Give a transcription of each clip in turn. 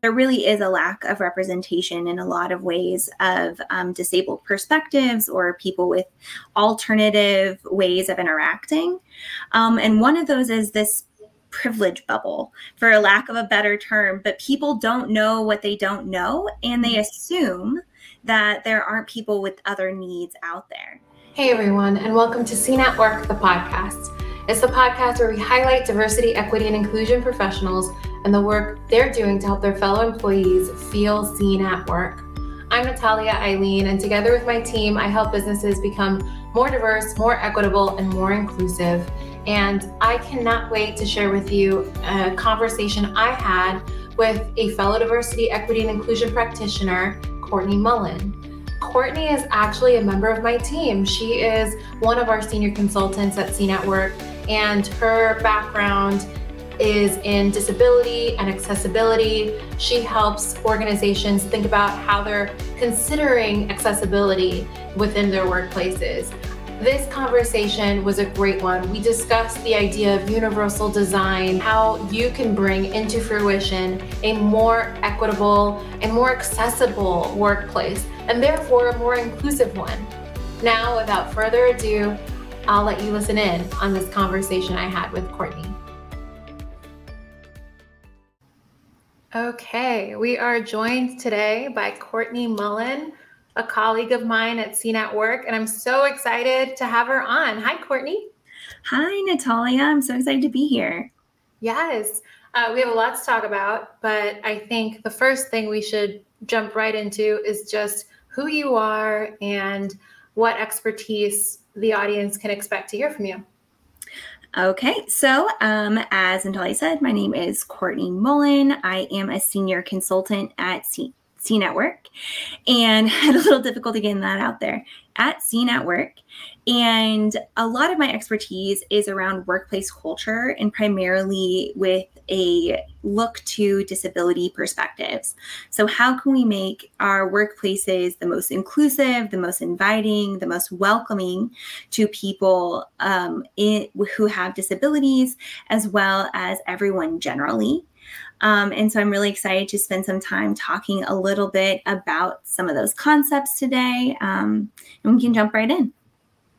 there really is a lack of representation in a lot of ways of um, disabled perspectives or people with alternative ways of interacting. Um, and one of those is this privilege bubble, for a lack of a better term, but people don't know what they don't know, and they assume that there aren't people with other needs out there. Hey everyone, and welcome to Seen Work, the podcast. It's the podcast where we highlight diversity, equity, and inclusion professionals and the work they're doing to help their fellow employees feel seen at work. I'm Natalia Eileen, and together with my team, I help businesses become more diverse, more equitable, and more inclusive. And I cannot wait to share with you a conversation I had with a fellow diversity, equity, and inclusion practitioner, Courtney Mullin. Courtney is actually a member of my team. She is one of our senior consultants at Seen at Work, and her background is in disability and accessibility. She helps organizations think about how they're considering accessibility within their workplaces. This conversation was a great one. We discussed the idea of universal design, how you can bring into fruition a more equitable and more accessible workplace, and therefore a more inclusive one. Now, without further ado, I'll let you listen in on this conversation I had with Courtney. Okay, we are joined today by Courtney Mullin, a colleague of mine at Seen at Work, and I'm so excited to have her on. Hi, Courtney. Hi, Natalia. I'm so excited to be here. Yes, uh, we have a lot to talk about, but I think the first thing we should jump right into is just who you are and what expertise the audience can expect to hear from you. Okay, so um, as Natalia said, my name is Courtney Mullin. I am a senior consultant at C, Seen at Work and had a little difficulty getting that out there at Seen at Work. And a lot of my expertise is around workplace culture and primarily with a look to disability perspectives. So, how can we make our workplaces the most inclusive, the most inviting, the most welcoming to people um, in, who have disabilities, as well as everyone generally? Um, and so I'm really excited to spend some time talking a little bit about some of those concepts today. Um, and we can jump right in.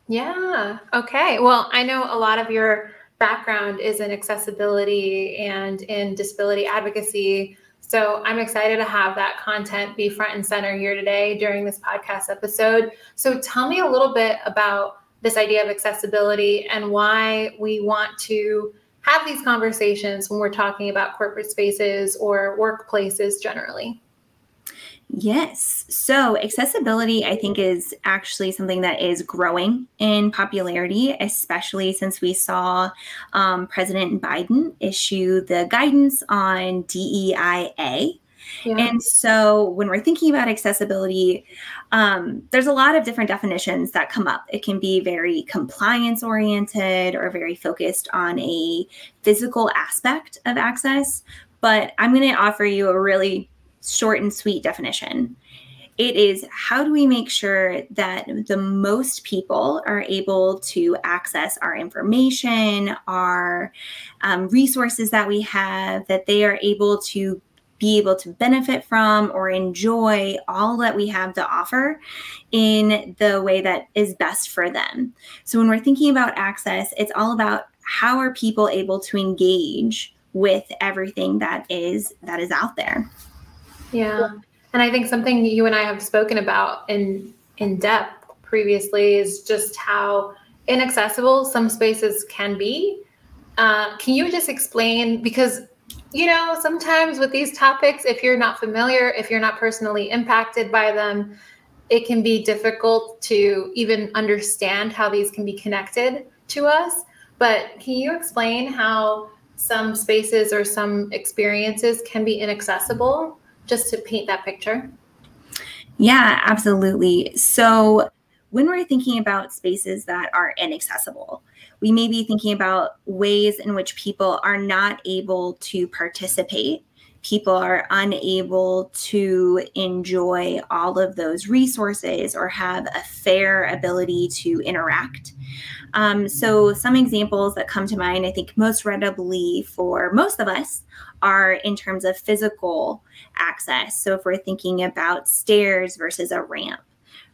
Yeah. Okay. Well, I know a lot of your background is in accessibility and in disability advocacy. So I'm excited to have that content be front and center here today during this podcast episode. So tell me a little bit about this idea of accessibility and why we want to have these conversations when we're talking about corporate spaces or workplaces generally? Yes. So, accessibility, I think, is actually something that is growing in popularity, especially since we saw um, President Biden issue the guidance on DEIA, And so when we're thinking about accessibility, um, there's a lot of different definitions that come up. It can be very compliance oriented or very focused on a physical aspect of access. But I'm going to offer you a really short and sweet definition. It is how do we make sure that the most people are able to access our information, our um, resources that we have, that they are able to be able to benefit from or enjoy all that we have to offer in the way that is best for them. So when we're thinking about access, it's all about how are people able to engage with everything that is that is out there. Yeah. And I think something you and I have spoken about in in depth previously is just how inaccessible some spaces can be. Uh, can you just explain because you know, sometimes with these topics, if you're not familiar, if you're not personally impacted by them, it can be difficult to even understand how these can be connected to us. But can you explain how some spaces or some experiences can be inaccessible just to paint that picture? Yeah, absolutely. So, when we're thinking about spaces that are inaccessible, we may be thinking about ways in which people are not able to participate people are unable to enjoy all of those resources or have a fair ability to interact. Um, so, some examples that come to mind, I think most readily for most of us, are in terms of physical access. So, if we're thinking about stairs versus a ramp,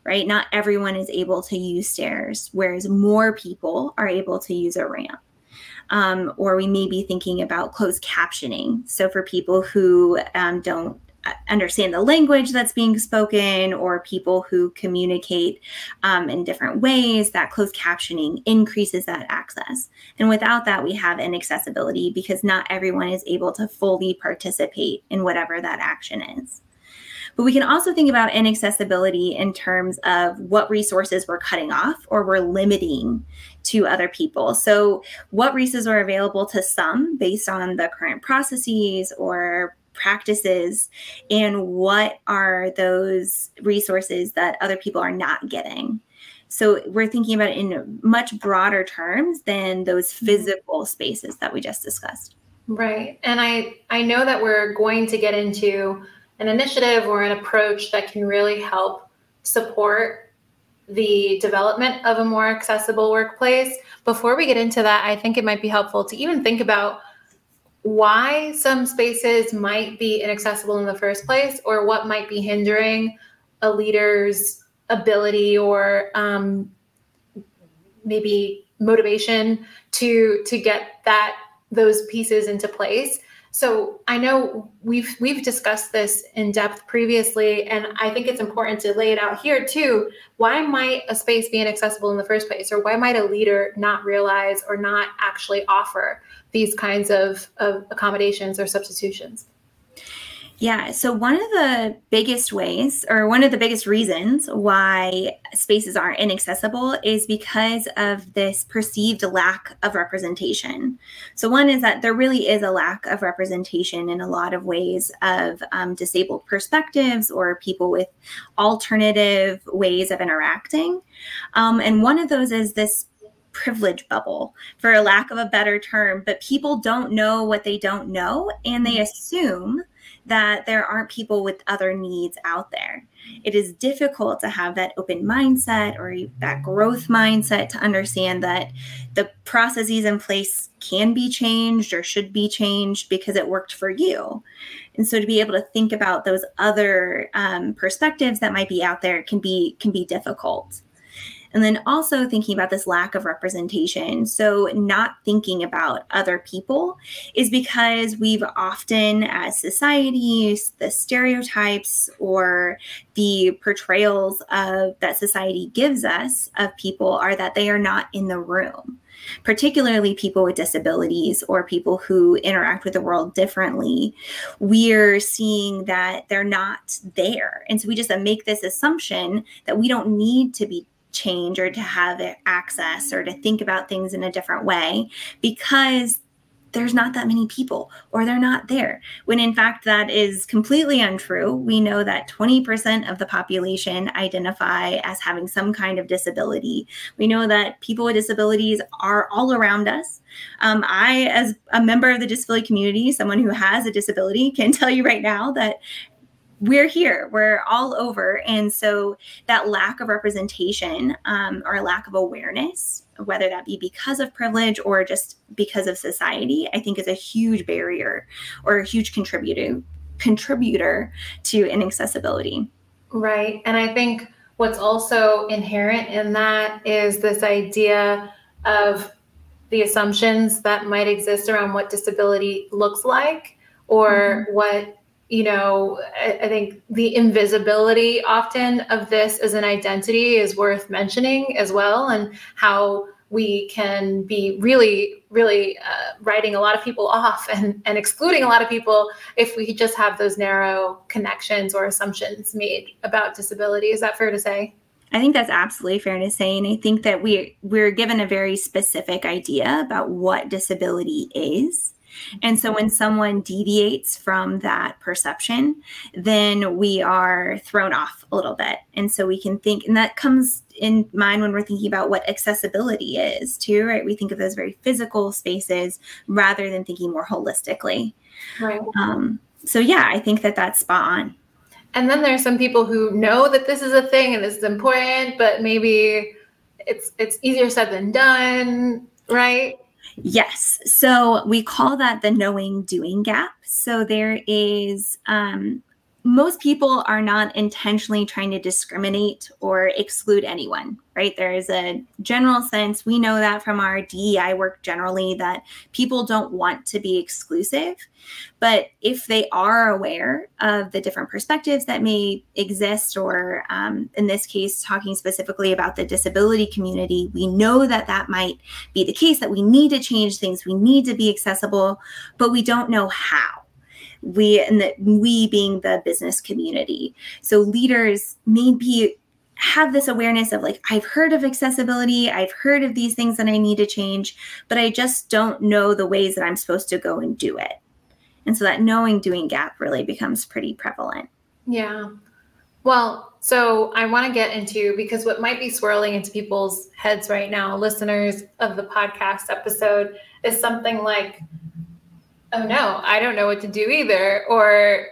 right? Not everyone is able to use stairs, whereas more people are able to use a ramp. Um, or we may be thinking about closed captioning. So, for people who um, don't understand the language that's being spoken or people who communicate um, in different ways that closed captioning increases that access and without that we have inaccessibility because not everyone is able to fully participate in whatever that action is but we can also think about inaccessibility in terms of what resources we're cutting off or we're limiting to other people. So, what resources are available to some based on the current processes or practices and what are those resources that other people are not getting so we're thinking about it in much broader terms than those mm-hmm. physical spaces that we just discussed right and i i know that we're going to get into an initiative or an approach that can really help support the development of a more accessible workplace. Before we get into that i think it might be helpful to even think about why some spaces might be inaccessible in the first place or what might be hindering a leader's ability or um, maybe motivation to to get that those pieces into place so i know we've we've discussed this in depth previously and i think it's important to lay it out here too why might a space be inaccessible in the first place or why might a leader not realize or not actually offer these kinds of, of accommodations or substitutions? Yeah, so one of the biggest ways, or one of the biggest reasons why spaces aren't inaccessible is because of this perceived lack of representation. So, one is that there really is a lack of representation in a lot of ways of um, disabled perspectives or people with alternative ways of interacting. Um, and one of those is this privilege bubble, for a lack of a better term. But people don't know what they don't know, and they assume that there aren't people with other needs out there. It is difficult to have that open mindset or that growth mindset to understand that the processes in place can be changed or should be changed because it worked for you. And so to be able to think about those other um, perspectives that might be out there can be can be difficult. And then also thinking about this lack of representation. So, not thinking about other people is because we've often, as societies, the stereotypes or the portrayals of that society gives us of people are that they are not in the room particularly people with disabilities or people who interact with the world differently, we're seeing that they're not there. And so we just make this assumption that we don't need to be change or to have access or to think about things in a different way because there's not that many people or they're not there. When in fact, that is completely untrue. We know that 20% of the population identify as having some kind of disability. We know that people with disabilities are all around us. Um, I, as a member of the disability community, someone who has a disability, can tell you right now that we're here we're all over. And so that lack of representation um, or lack of awareness whether that be because of privilege or just because of society i think is a huge barrier or a huge contributor contributor to inaccessibility. Right. And i think what's also inherent in that is this idea of the assumptions that might exist around what disability looks like or mm-hmm. what you know, I, I, think the invisibility often of this as an identity is worth mentioning as well, and how we can be really, really uh, writing a lot of people off and, and excluding a lot of people if we just have those narrow connections or assumptions made about disability. Is that fair to say? I think that's absolutely fair to say, and I think that we we're given a very specific idea about what disability is and so when someone deviates from that perception, then we are thrown off a little bit. And so we can think, and that comes in mind when we're thinking about what accessibility is, too, right? We think of those very physical spaces rather than thinking more holistically. Right. Um, so yeah, I think that that's spot on. And then there's some people who know that this is a thing and this is important, but maybe it's it's easier said than done, right? Yes. So we call that the knowing doing gap. So there is um, most people are not intentionally trying to discriminate or exclude anyone, right? There is a general sense, we know that from our DEI work generally, that people don't want to be exclusive. But if they are aware of the different perspectives that may exist, or um, in this case, talking specifically about the disability community, we know that that might be the case, that we need to change things, we need to be accessible, but we don't know how we and that we being the business community. So leaders maybe have this awareness of like i've heard of accessibility i've heard of these things that i need to change but i just don't know the ways that i'm supposed to go and do it. And so that knowing doing gap really becomes pretty prevalent. Yeah. Well so i want to get into because what might be swirling into people's heads right now listeners of the podcast episode is something like oh no, I don't know what to do either. Or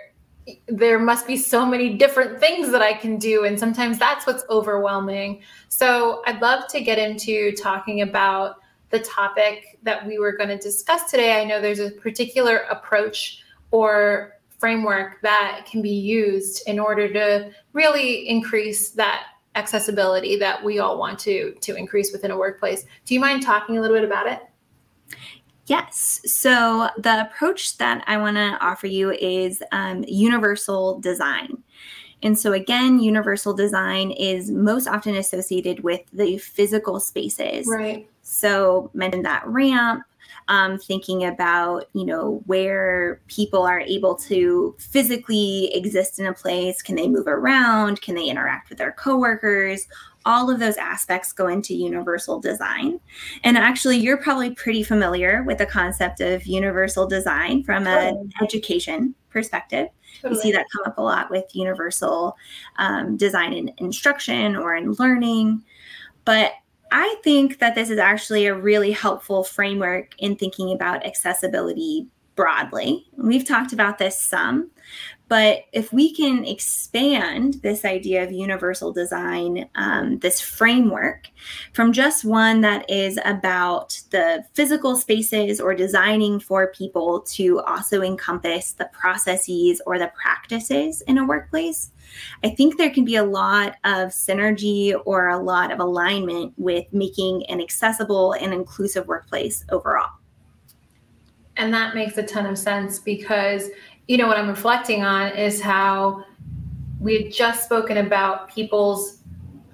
there must be so many different things that I can do. And sometimes that's what's overwhelming. So I'd love to get into talking about the topic that we were going to discuss today. I know there's a particular approach or framework that can be used in order to really increase that accessibility that we all want to to increase within a workplace. Do you mind talking a little bit about it? Yes. So the approach that I want to offer you is um, universal design. And so, again, universal design is most often associated with the physical spaces. Right. So, mentioned that ramp, um, thinking about you know where people are able to physically exist in a place can they move around can they interact with their coworkers all of those aspects go into universal design. And actually, you're probably pretty familiar with the concept of universal design from an education perspective. Totally. You see that come up a lot with universal um, design in instruction or in learning. But I think that this is actually a really helpful framework in thinking about accessibility broadly. We've talked about this some, but if we can expand this idea of universal design, um, this framework, from just one that is about the physical spaces or designing for people to also encompass the processes or the practices in a workplace, I think there can be a lot of synergy or a lot of alignment with making an accessible and inclusive workplace overall. And that makes a ton of sense because you know, what I'm reflecting on is how we had just spoken about people's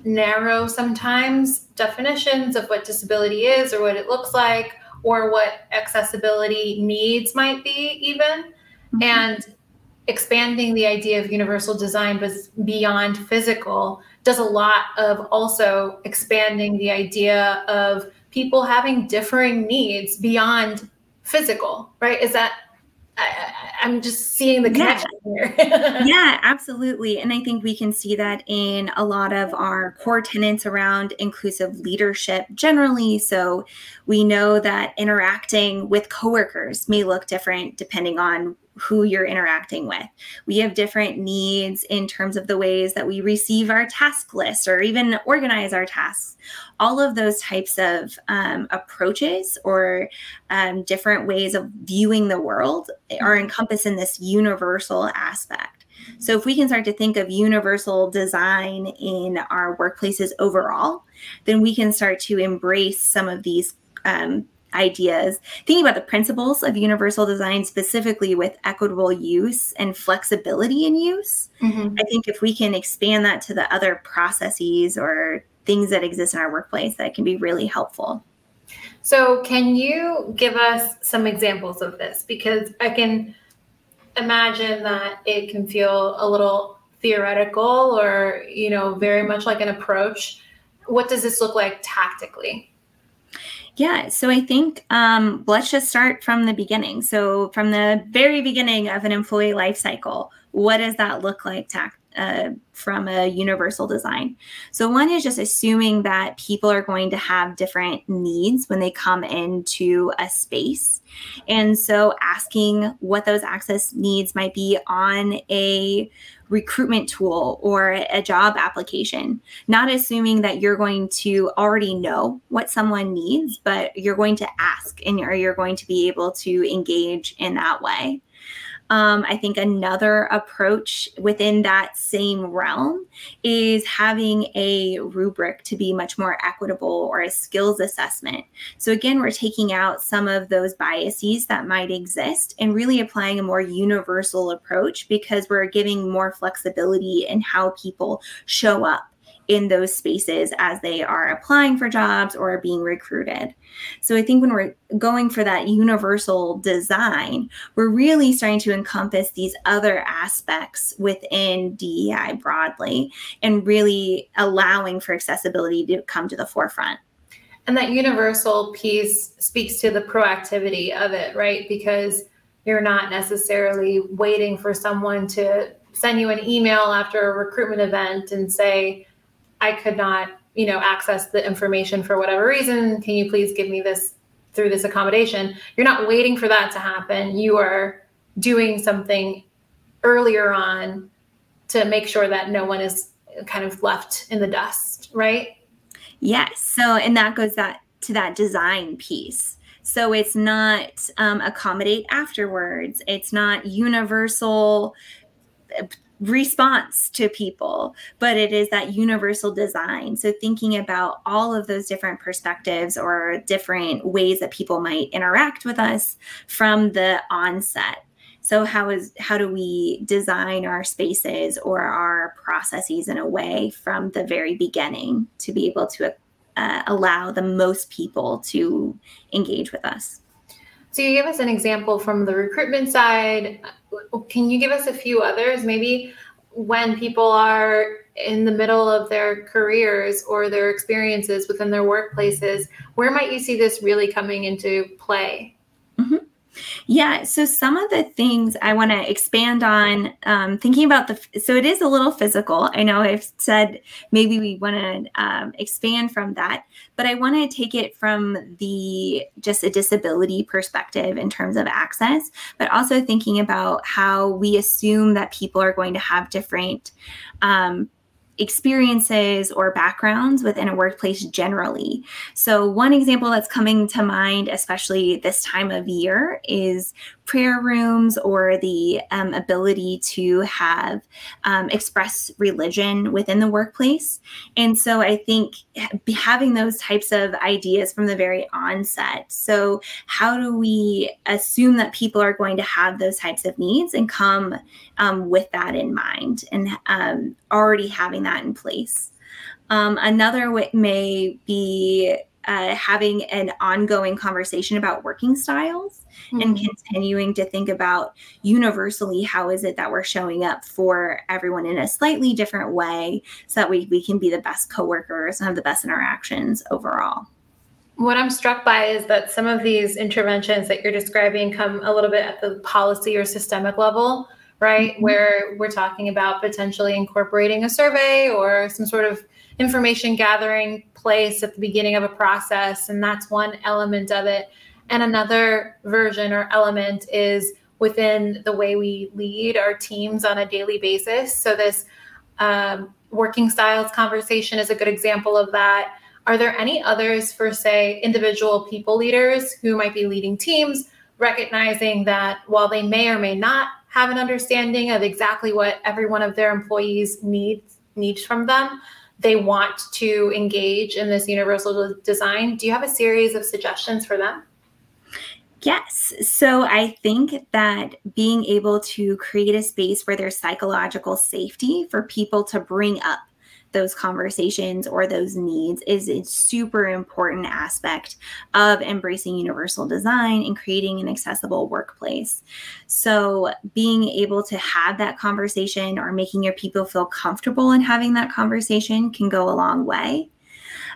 narrow sometimes definitions of what disability is or what it looks like or what accessibility needs might be even mm-hmm. and expanding the idea of universal design but beyond physical does a lot of also expanding the idea of people having differing needs beyond physical right is that I, am just seeing the connection yeah. here. yeah, absolutely. And I think we can see that in a lot of our core tenets around inclusive leadership generally. So we know that interacting with coworkers may look different depending on who you're interacting with. We have different needs in terms of the ways that we receive our task list or even organize our tasks. All of those types of um, approaches or um, different ways of viewing the world are encompassed in this universal aspect. So, if we can start to think of universal design in our workplaces overall, then we can start to embrace some of these um, ideas, thinking about the principles of universal design, specifically with equitable use and flexibility in use. Mm-hmm. I think if we can expand that to the other processes or things that exist in our workplace, that can be really helpful. So, can you give us some examples of this? Because I can imagine that it can feel a little theoretical or, you know, very much like an approach. What does this look like tactically? Yeah, so I think um, let's just start from the beginning. So, from the very beginning of an employee life cycle, what does that look like ta- uh, from a universal design. So, one is just assuming that people are going to have different needs when they come into a space. And so, asking what those access needs might be on a recruitment tool or a job application, not assuming that you're going to already know what someone needs, but you're going to ask and you're, you're going to be able to engage in that way. Um, I think another approach within that same realm is having a rubric to be much more equitable or a skills assessment. So, again, we're taking out some of those biases that might exist and really applying a more universal approach because we're giving more flexibility in how people show up in those spaces as they are applying for jobs or being recruited. So I think when we're going for that universal design, we're really starting to encompass these other aspects within DEI broadly and really allowing for accessibility to come to the forefront. And that universal piece speaks to the proactivity of it, right? Because you're not necessarily waiting for someone to send you an email after a recruitment event and say, I could not, you know, access the information for whatever reason. Can you please give me this through this accommodation? You're not waiting for that to happen. You are doing something earlier on to make sure that no one is kind of left in the dust, right? Yes. So, and that goes that to that design piece. So it's not um, accommodate afterwards. It's not universal response to people, but it is that universal design. So, thinking about all of those different perspectives or different ways that people might interact with us from the onset. So, how is how do we design our spaces or our processes in a way from the very beginning to be able to uh, allow the most people to engage with us? So you give us an example from the recruitment side. Can you give us a few others? Maybe when people are in the middle of their careers or their experiences within their workplaces, where might you see this really coming into play? Yeah. So some of the things I want to expand on, um, thinking about the, so it is a little physical. I know I've said maybe we want to um, expand from that, but I want to take it from the just a disability perspective in terms of access, but also thinking about how we assume that people are going to have different um, experiences or backgrounds within a workplace generally. So, one example that's coming to mind, especially this time of year, is prayer rooms or the um, ability to have um, express religion within the workplace. And so I think having those types of ideas from the very onset. So, how do we assume that people are going to have those types of needs and come um, with that in mind and um, already having that in place? Um, another way may be uh, having an ongoing conversation about working styles mm-hmm. and continuing to think about universally how is it that we're showing up for everyone in a slightly different way so that we, we can be the best coworkers and have the best interactions overall what i'm struck by is that some of these interventions that you're describing come a little bit at the policy or systemic level right mm-hmm. where we're talking about potentially incorporating a survey or some sort of information gathering place at the beginning of a process and that's one element of it and another version or element is within the way we lead our teams on a daily basis. So, this um, working styles conversation is a good example of that. Are there any others for, say, individual people leaders who might be leading teams, recognizing that while they may or may not have an understanding of exactly what every one of their employees needs needs from them, they want to engage in this universal design? Do you have a series of suggestions for them? Yes. So I think that being able to create a space where there's psychological safety for people to bring up those conversations or those needs is a super important aspect of embracing universal design and creating an accessible workplace. So, being able to have that conversation or making your people feel comfortable in having that conversation can go a long way.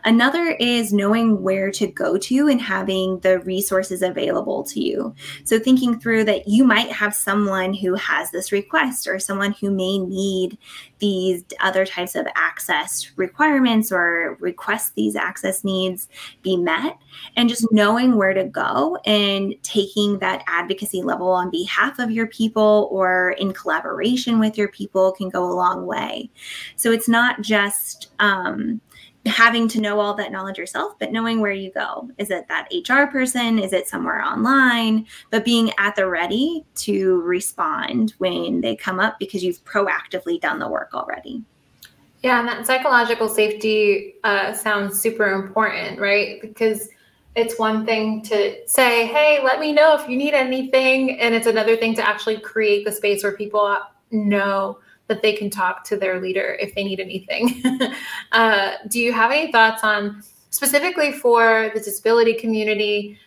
Another is knowing where to go to and having the resources available to you. So, thinking through that you might have someone who has this request or someone who may need these other types of access requirements or request these access needs be met, and just knowing where to go and taking that advocacy level on behalf of your people or in collaboration with your people can go a long way. So, it's not just um, having to know all that knowledge yourself, but knowing where you go. Is it that HR person? Is it somewhere online? But being at the ready to respond when they come up because you've proactively done the work already. Yeah, and that psychological safety uh, sounds super important, right? Because it's one thing to say, hey, let me know if you need anything. And it's another thing to actually create the space where people know that they can talk to their leader if they need anything. uh, do you have any thoughts on specifically for the disability community?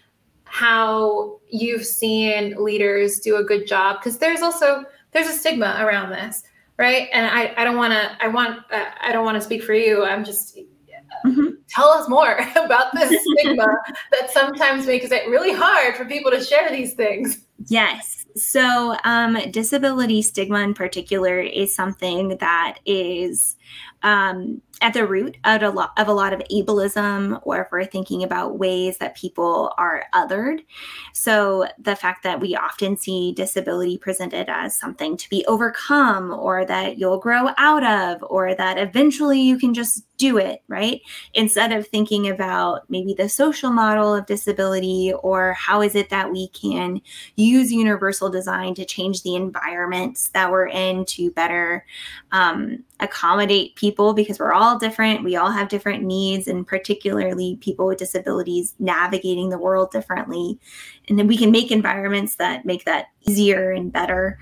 how you've seen leaders do a good job because there's also there's a stigma around this right and i, I don't want to i want uh, i don't want to speak for you i'm just mm-hmm. tell us more about this stigma that sometimes makes it really hard for people to share these things yes so, um, disability stigma in particular is something that is um, at the root of a, lot, of a lot of ableism, or if we're thinking about ways that people are othered. So, the fact that we often see disability presented as something to be overcome, or that you'll grow out of, or that eventually you can just do it, right? Instead of thinking about maybe the social model of disability, or how is it that we can use universal design to change the environments that we're in to better um, accommodate people because we're all different. We all have different needs, and particularly people with disabilities navigating the world differently. And then we can make environments that make that easier and better.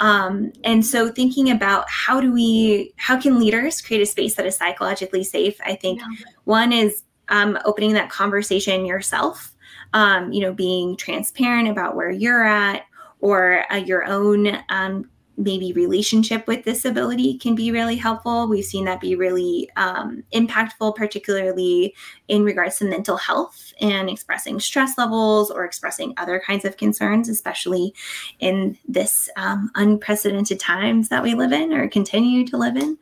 Um, and so, thinking about how do we, how can leaders create a space that is psychologically safe? I think yeah. one is um, opening that conversation yourself. Um, you know, being transparent about where you're at, or uh, your own um, maybe relationship with disability can be really helpful. We've seen that be really um, impactful, particularly in regards to mental health and expressing stress levels or expressing other kinds of concerns, especially in this um, unprecedented times that we live in or continue to live in.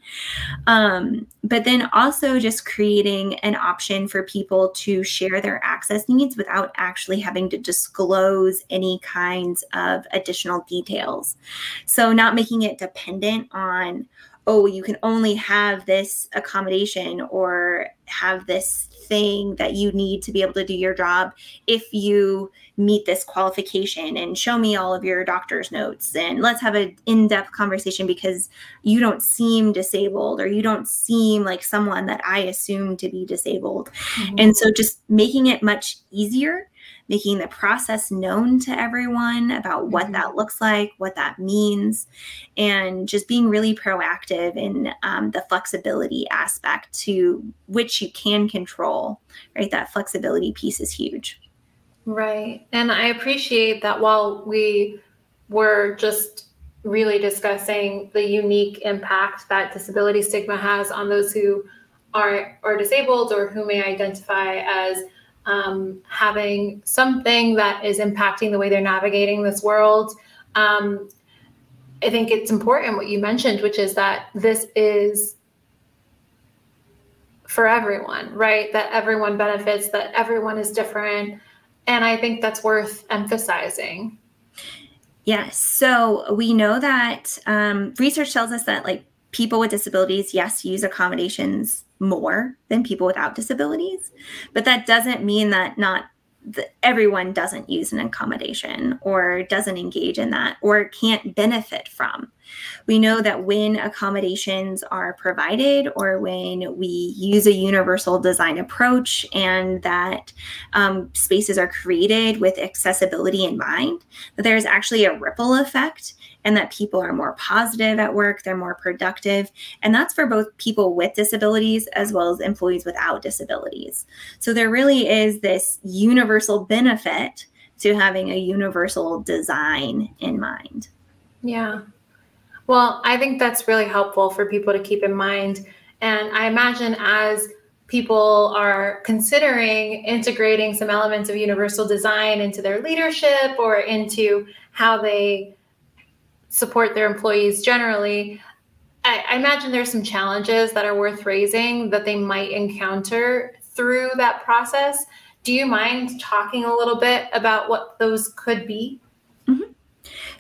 Um, but then also just creating an option for people to share their access needs without actually having to disclose any kinds of additional details. So, not making it dependent on, oh, you can only have this accommodation or have this thing that you need to be able to do your job if you meet this qualification and show me all of your doctor's notes and let's have an in-depth conversation because you don't seem disabled or you don't seem like someone that I assume to be disabled. Mm-hmm. And so just making it much easier making the process known to everyone about what mm-hmm. that looks like, what that means, and just being really proactive in um, the flexibility aspect to which you can control, right? That flexibility piece is huge. Right. And I appreciate that while we were just really discussing the unique impact that disability stigma has on those who are are disabled or who may identify as um, having something that is impacting the way they're navigating this world. Um, I think it's important what you mentioned, which is that this is for everyone, right? That everyone benefits, that everyone is different. And I think that's worth emphasizing. Yes. So we know that um, research tells us that like people with disabilities, yes, use accommodations more than people without disabilities, but that doesn't mean that not the, everyone doesn't use an accommodation or doesn't engage in that or can't benefit from. We know that when accommodations are provided or when we use a universal design approach and that um, spaces are created with accessibility in mind, that there's actually a ripple effect and that people are more positive at work, they're more productive. And that's for both people with disabilities as well as employees without disabilities. So there really is this universal benefit to having a universal design in mind. Yeah. Well, I think that's really helpful for people to keep in mind. And I imagine as people are considering integrating some elements of universal design into their leadership or into how they support their employees generally. I, I imagine there's some challenges that are worth raising that they might encounter through that process. Do you mind talking a little bit about what those could be?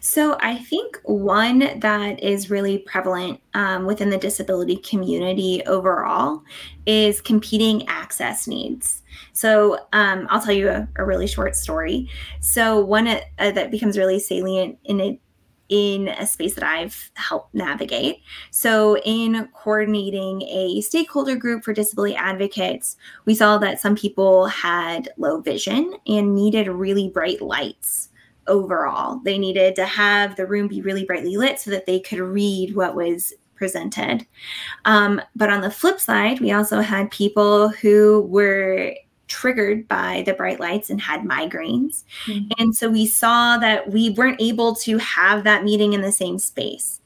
So, I think one that is really prevalent um, within the disability community overall is competing access needs. So, um, I'll tell you a, a, really short story. So, one uh, that becomes really salient in in a space that I've helped navigate. So, in coordinating a stakeholder group for disability advocates, we saw that some people had low vision and needed really bright lights overall. They needed to have the room be really brightly lit so that they could read what was presented. Um, but on the flip side, we also had people who were triggered by the bright lights and had migraines. Mm-hmm. And so we saw that we weren't able to have that meeting in the same space.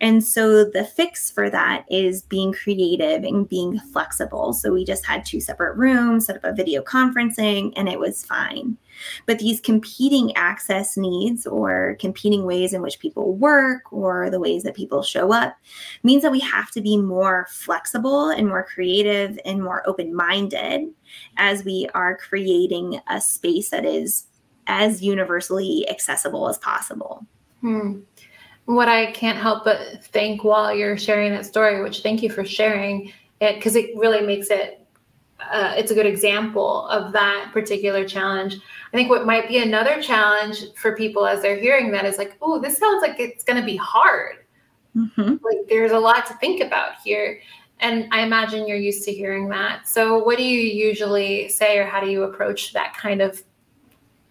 And so the fix for that is being creative and being flexible. So we just had two separate rooms, set up a video conferencing, and it was fine. But these competing access needs or competing ways in which people work or the ways that people show up means that we have to be more flexible and more creative and more open minded as we are creating a space that is as universally accessible as possible. Hmm. What I can't help but think while you're sharing that story, which thank you for sharing it, because it really makes it uh, it's a good example of that particular challenge. I think what might be another challenge for people as they're hearing that is like, oh, this sounds like it's going to be hard. Mm-hmm. Like there's a lot to think about here. And I imagine you're used to hearing that. So, what do you usually say, or how do you approach that kind of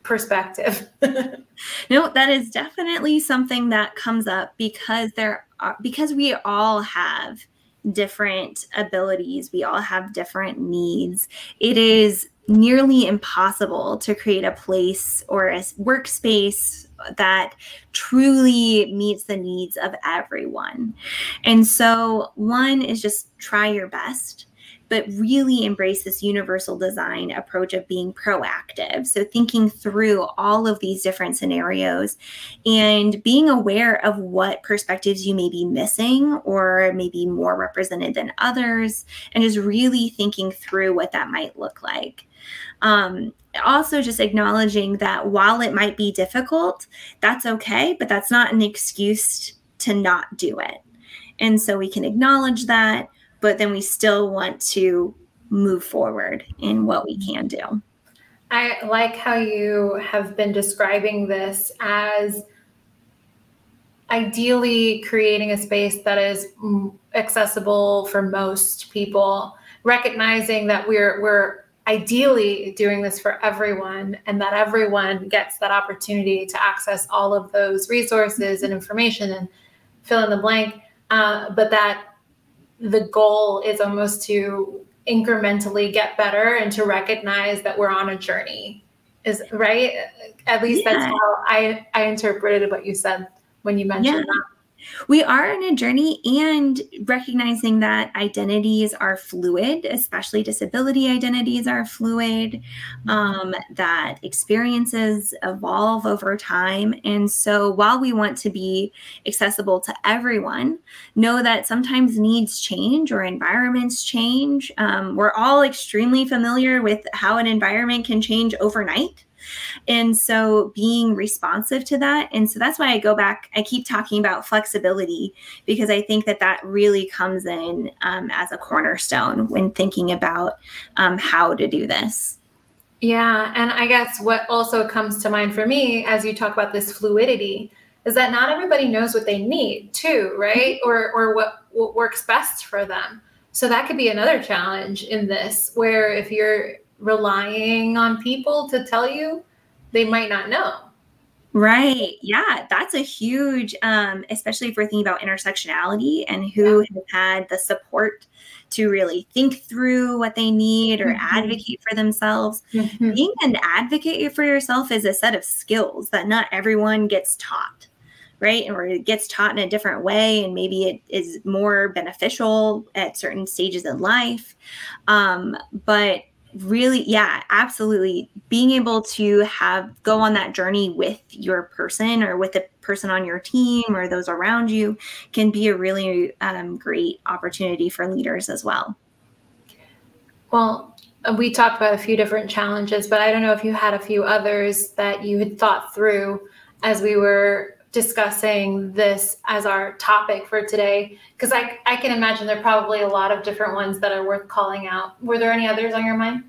perspective? no, that is definitely something that comes up because there are because we all have different abilities, we all have different needs. It is nearly impossible to create a place or a workspace that truly meets the needs of everyone. And so, one is just try your best but really embrace this universal design approach of being proactive. So, thinking through all of these different scenarios and being aware of what perspectives you may be missing or maybe more represented than others, and just really thinking through what that might look like. Um, also, just acknowledging that while it might be difficult, that's okay, but that's not an excuse to not do it. And so we can acknowledge that but then we still want to move forward in what we can do. I like how you have been describing this as ideally creating a space that is accessible for most people, recognizing that we're we're ideally doing this for everyone and that everyone gets that opportunity to access all of those resources and information and fill in the blank. Uh, but that the goal is almost to incrementally get better and to recognize that we're on a journey is right at least yeah. that's how i i interpreted what you said when you mentioned yeah. that we are on a journey and recognizing that identities are fluid, especially disability identities are fluid, um, that experiences evolve over time. And so while we want to be accessible to everyone, know that sometimes needs change or environments change. Um, we're all extremely familiar with how an environment can change overnight. And so being responsive to that. And so that's why I go back, I keep talking about flexibility because I think that that really comes in um, as a cornerstone when thinking about um, how to do this. Yeah. And I guess what also comes to mind for me as you talk about this fluidity is that not everybody knows what they need too, right? Or, or what, what works best for them. So that could be another challenge in this, where if you're relying on people to tell you, they might not know. Right. Yeah. That's a huge, um, especially if we're thinking about intersectionality and who yeah. has had the support to really think through what they need or mm-hmm. advocate for themselves. Mm-hmm. Being an advocate for yourself is a set of skills that not everyone gets taught right? Or it gets taught in a different way, and maybe it is more beneficial at certain stages in life. Um, but really yeah absolutely. Being able to have go on that journey with your person or with a person on your team or those around you can be a really um, great opportunity for leaders as well. Well we talked about a few different challenges but i don't know if you had a few others that you had thought through as we were discussing this as our topic for today because I, I can imagine there are probably a lot of different ones that are worth calling out. Were there any others on your mind?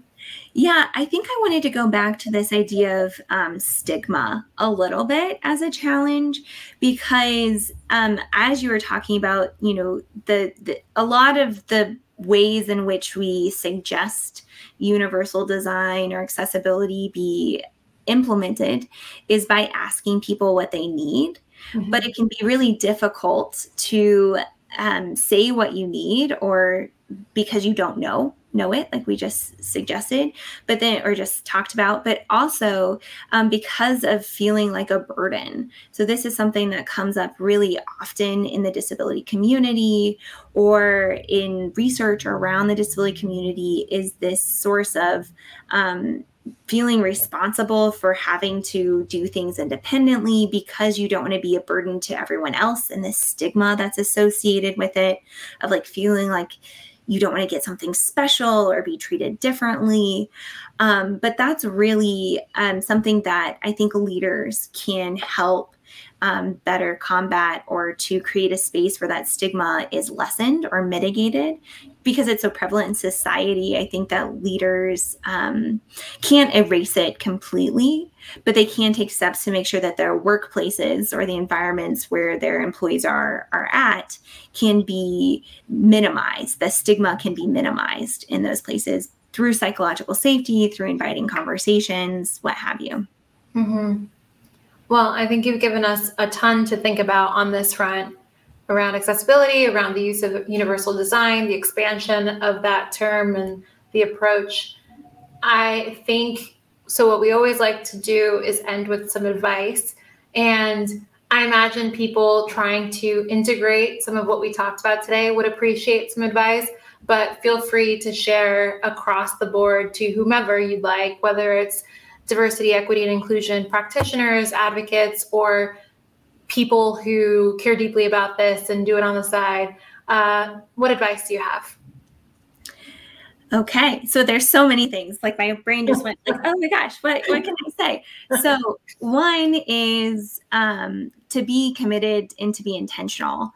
Yeah i think i wanted to go back to this idea of um, stigma a little bit as a challenge because um, as you were talking about you know the, the a lot of the ways in which we suggest universal design or accessibility be implemented is by asking people what they need. Mm-hmm. But it can be really difficult to um, say what you need or because you don't know know it like we just suggested but then or just talked about but also um, because of feeling like a burden so this is something that comes up really often in the disability community or in research around the disability community is this source of um, feeling responsible for having to do things independently because you don't want to be a burden to everyone else and the stigma that's associated with it of like feeling like you don't want to get something special or be treated differently. Um, but that's really um, something that i think leaders can help um, better combat or to create a space where that stigma is lessened or mitigated because it's so prevalent in society, I think that leaders um, can't erase it completely, but they can take steps to make sure that their workplaces or the environments where their employees are are at can be minimized. The stigma can be minimized in those places through psychological safety, through inviting conversations, what have you. Mm-hmm. Well, I think you've given us a ton to think about on this front around accessibility, around the use of universal design, the expansion of that term, and the approach. I think so. What we always like to do is end with some advice. And I imagine people trying to integrate some of what we talked about today would appreciate some advice, but feel free to share across the board to whomever you'd like, whether it's diversity, equity, and inclusion practitioners, advocates, or people who care deeply about this and do it on the side. Uh, what advice do you have? Okay, so there's so many things. Like my brain just went like, oh my gosh, what what can I say? So one is um, to be committed and to be intentional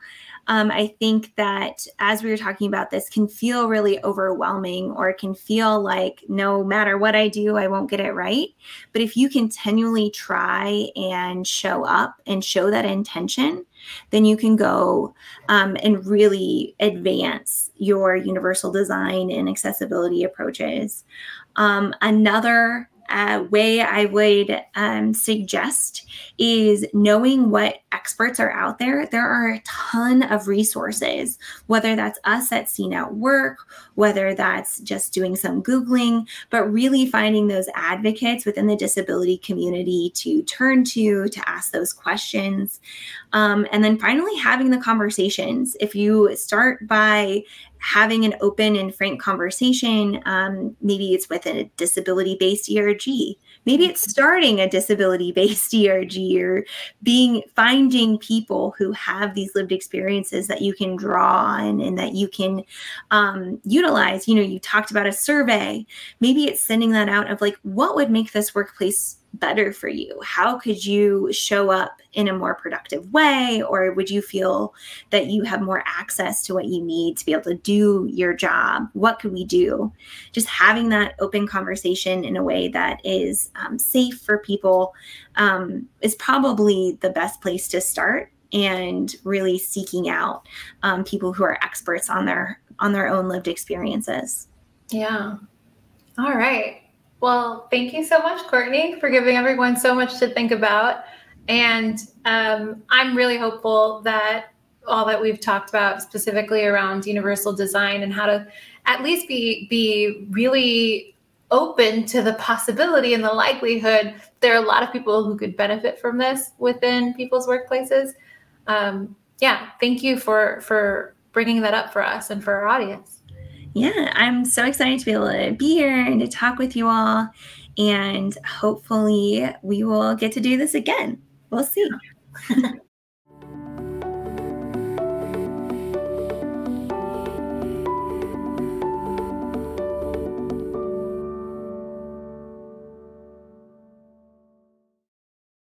um, I think that as we were talking about this, can feel really overwhelming or it can feel like no matter what I do, I won't get it right. But if you continually try and show up and show that intention, then you can go um, and really advance your universal design and accessibility approaches. Um, another uh, way I would um, suggest is knowing what experts are out there. There are a ton of resources, whether that's us at Seen at Work, whether that's just doing some Googling, but really finding those advocates within the disability community to turn to, to ask those questions. Um, and then finally, having the conversations. If you start by having an open and frank conversation. Um, maybe it's with a disability based ERG. Maybe it's mm-hmm. starting a disability based ERG or being finding people who have these lived experiences that you can draw on and that you can um, utilize. You know, you talked about a survey. Maybe it's sending that out of like, what would make this workplace better for you? How could you show up in a more productive way? Or would you feel that you have more access to what you need to be able to do your job? What could we do? Just having that open conversation in a way that is um, safe for people um, is probably the best place to start and really seeking out um, people who are experts on their on their own lived experiences yeah all right well, thank you so much, Courtney, for giving everyone so much to think about. And um, I'm really hopeful that all that we've talked about, specifically around universal design and how to at least be be really open to the possibility and the likelihood there are a lot of people who could benefit from this within people's workplaces um, yeah, thank you for for bringing that up for us and for our audience. Yeah, I'm so excited to be able to be here and to talk with you all. And hopefully, we will get to do this again. We'll see.